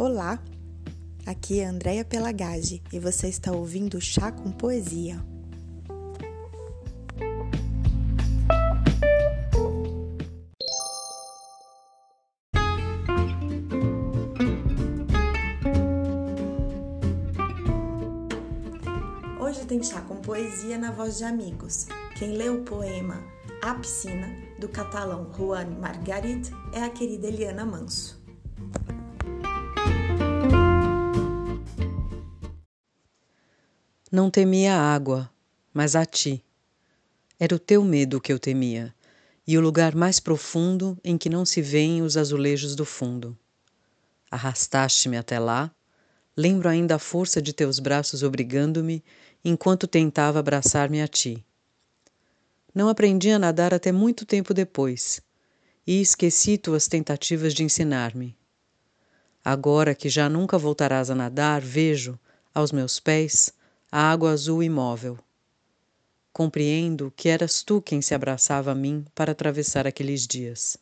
Olá, aqui é Andréia Pelagage e você está ouvindo Chá com Poesia. Hoje tem chá com poesia na voz de amigos. Quem lê o poema A Piscina, do catalão Juan Margarit, é a querida Eliana Manso. Não temia a água, mas a ti. Era o teu medo que eu temia, e o lugar mais profundo em que não se veem os azulejos do fundo. Arrastaste-me até lá, lembro ainda a força de teus braços obrigando-me enquanto tentava abraçar-me a ti. Não aprendi a nadar até muito tempo depois, e esqueci tuas tentativas de ensinar-me. Agora que já nunca voltarás a nadar, vejo, aos meus pés, a água azul imóvel. Compreendo que eras tu quem se abraçava a mim para atravessar aqueles dias.